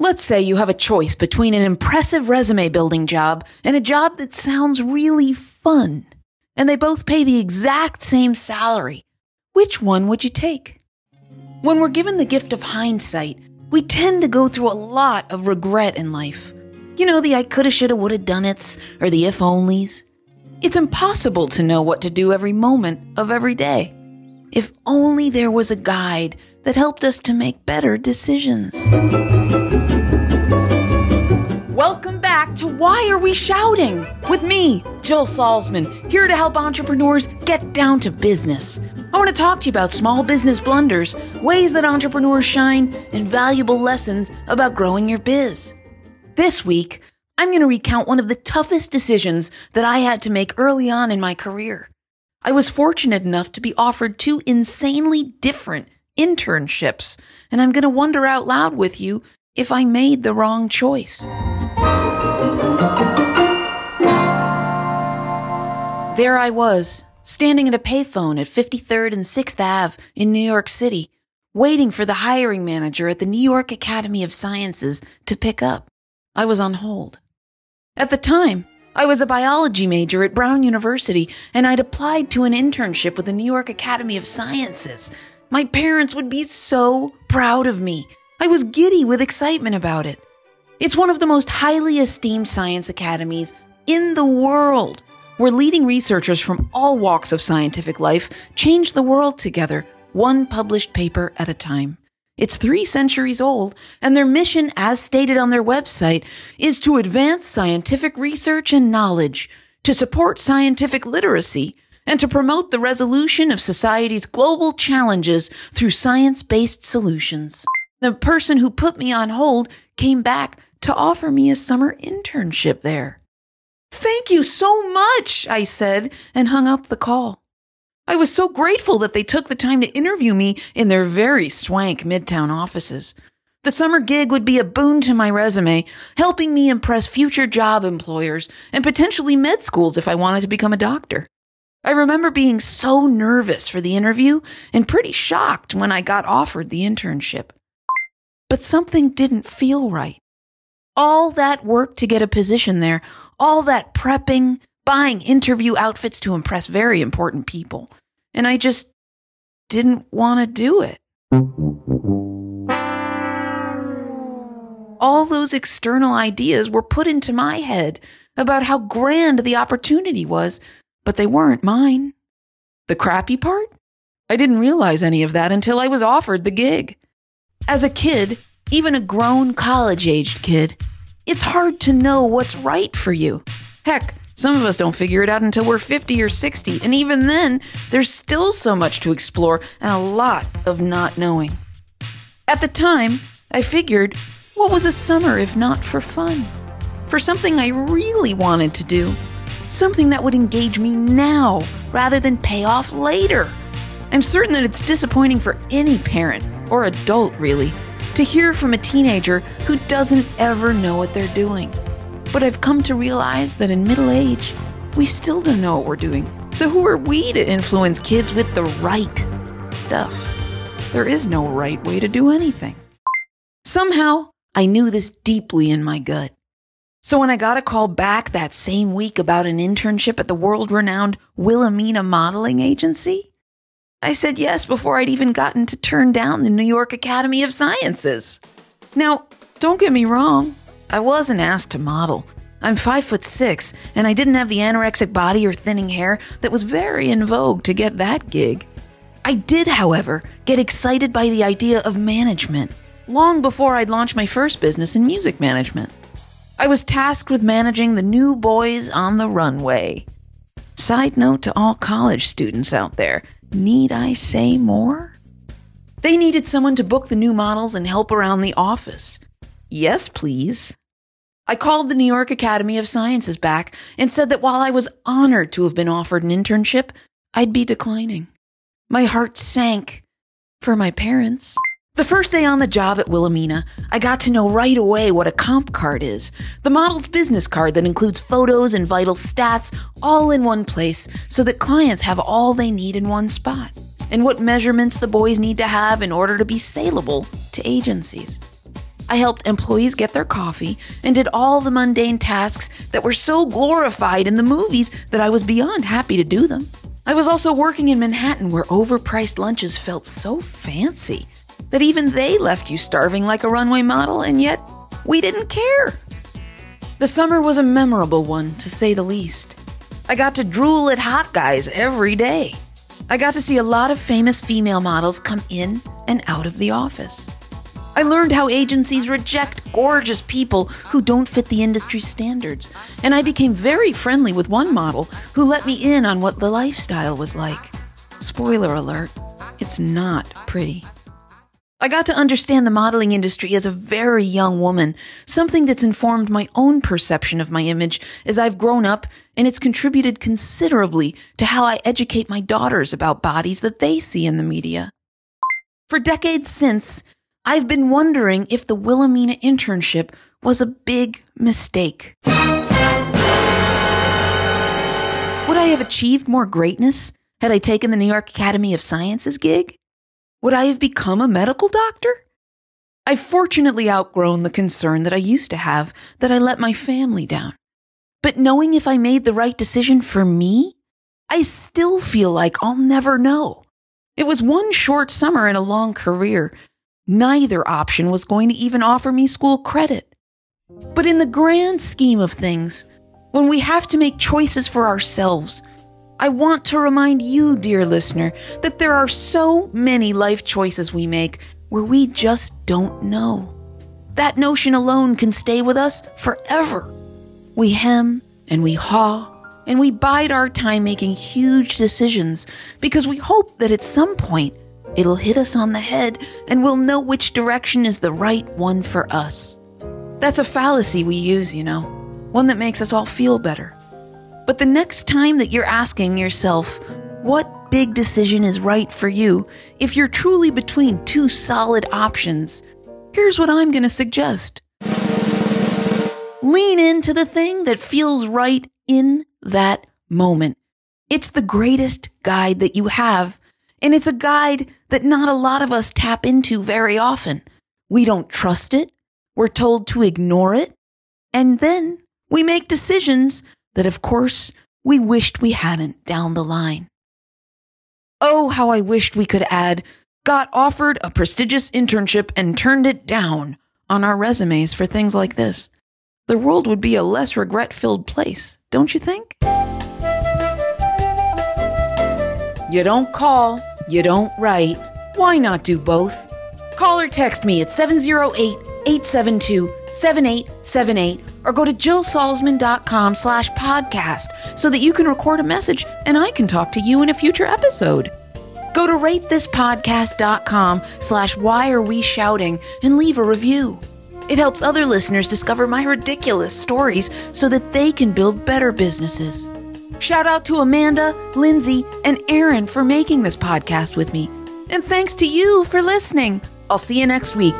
Let's say you have a choice between an impressive resume building job and a job that sounds really fun, and they both pay the exact same salary. Which one would you take? When we're given the gift of hindsight, we tend to go through a lot of regret in life. You know, the I coulda, shoulda, woulda done it's, or the if onlys. It's impossible to know what to do every moment of every day. If only there was a guide that helped us to make better decisions. Welcome back to Why Are We Shouting? With me, Jill Salzman, here to help entrepreneurs get down to business. I want to talk to you about small business blunders, ways that entrepreneurs shine, and valuable lessons about growing your biz. This week, I'm going to recount one of the toughest decisions that I had to make early on in my career. I was fortunate enough to be offered two insanely different internships, and I'm going to wonder out loud with you if I made the wrong choice. There I was, standing at a payphone at 53rd and 6th Ave in New York City, waiting for the hiring manager at the New York Academy of Sciences to pick up. I was on hold. At the time, I was a biology major at Brown University, and I'd applied to an internship with the New York Academy of Sciences. My parents would be so proud of me. I was giddy with excitement about it. It's one of the most highly esteemed science academies in the world, where leading researchers from all walks of scientific life change the world together, one published paper at a time. It's three centuries old, and their mission, as stated on their website, is to advance scientific research and knowledge, to support scientific literacy, and to promote the resolution of society's global challenges through science based solutions. The person who put me on hold came back to offer me a summer internship there. Thank you so much, I said, and hung up the call. I was so grateful that they took the time to interview me in their very swank midtown offices. The summer gig would be a boon to my resume, helping me impress future job employers and potentially med schools if I wanted to become a doctor. I remember being so nervous for the interview and pretty shocked when I got offered the internship. But something didn't feel right. All that work to get a position there, all that prepping, buying interview outfits to impress very important people. And I just didn't want to do it. All those external ideas were put into my head about how grand the opportunity was, but they weren't mine. The crappy part? I didn't realize any of that until I was offered the gig. As a kid, even a grown college aged kid, it's hard to know what's right for you. Heck, some of us don't figure it out until we're 50 or 60, and even then, there's still so much to explore and a lot of not knowing. At the time, I figured, what was a summer if not for fun? For something I really wanted to do. Something that would engage me now rather than pay off later. I'm certain that it's disappointing for any parent, or adult really, to hear from a teenager who doesn't ever know what they're doing. But I've come to realize that in middle age, we still don't know what we're doing. So who are we to influence kids with the right stuff? There is no right way to do anything. Somehow, I knew this deeply in my gut. So when I got a call back that same week about an internship at the world renowned Wilhelmina Modeling Agency, I said yes before I'd even gotten to turn down the New York Academy of Sciences. Now, don't get me wrong, I wasn't asked to model. I'm five foot six, and I didn't have the anorexic body or thinning hair that was very in vogue to get that gig. I did, however, get excited by the idea of management, long before I'd launched my first business in music management. I was tasked with managing the new boys on the runway. Side note to all college students out there need I say more? They needed someone to book the new models and help around the office. Yes, please. I called the New York Academy of Sciences back and said that while I was honored to have been offered an internship, I'd be declining. My heart sank for my parents. The first day on the job at Wilhelmina, I got to know right away what a comp card is. The model's business card that includes photos and vital stats all in one place so that clients have all they need in one spot. And what measurements the boys need to have in order to be saleable to agencies. I helped employees get their coffee and did all the mundane tasks that were so glorified in the movies that I was beyond happy to do them. I was also working in Manhattan where overpriced lunches felt so fancy that even they left you starving like a runway model, and yet we didn't care. The summer was a memorable one, to say the least. I got to drool at hot guys every day. I got to see a lot of famous female models come in and out of the office. I learned how agencies reject gorgeous people who don't fit the industry standards, and I became very friendly with one model who let me in on what the lifestyle was like. Spoiler alert, it's not pretty. I got to understand the modeling industry as a very young woman, something that's informed my own perception of my image as I've grown up, and it's contributed considerably to how I educate my daughters about bodies that they see in the media. For decades since, I've been wondering if the Wilhelmina internship was a big mistake. Would I have achieved more greatness had I taken the New York Academy of Sciences gig? Would I have become a medical doctor? I've fortunately outgrown the concern that I used to have that I let my family down. But knowing if I made the right decision for me, I still feel like I'll never know. It was one short summer in a long career, Neither option was going to even offer me school credit. But in the grand scheme of things, when we have to make choices for ourselves, I want to remind you, dear listener, that there are so many life choices we make where we just don't know. That notion alone can stay with us forever. We hem and we haw and we bide our time making huge decisions because we hope that at some point It'll hit us on the head, and we'll know which direction is the right one for us. That's a fallacy we use, you know, one that makes us all feel better. But the next time that you're asking yourself, what big decision is right for you, if you're truly between two solid options, here's what I'm going to suggest lean into the thing that feels right in that moment. It's the greatest guide that you have and it's a guide that not a lot of us tap into very often. We don't trust it. We're told to ignore it. And then we make decisions that, of course, we wished we hadn't down the line. Oh, how I wished we could add, got offered a prestigious internship and turned it down on our resumes for things like this. The world would be a less regret filled place, don't you think? You don't call you don't write, why not do both? Call or text me at 708 872 7878 or go to jillsalzman.com slash podcast so that you can record a message and I can talk to you in a future episode. Go to ratethispodcast.com slash why are we shouting and leave a review. It helps other listeners discover my ridiculous stories so that they can build better businesses. Shout out to Amanda, Lindsay, and Aaron for making this podcast with me. And thanks to you for listening. I'll see you next week.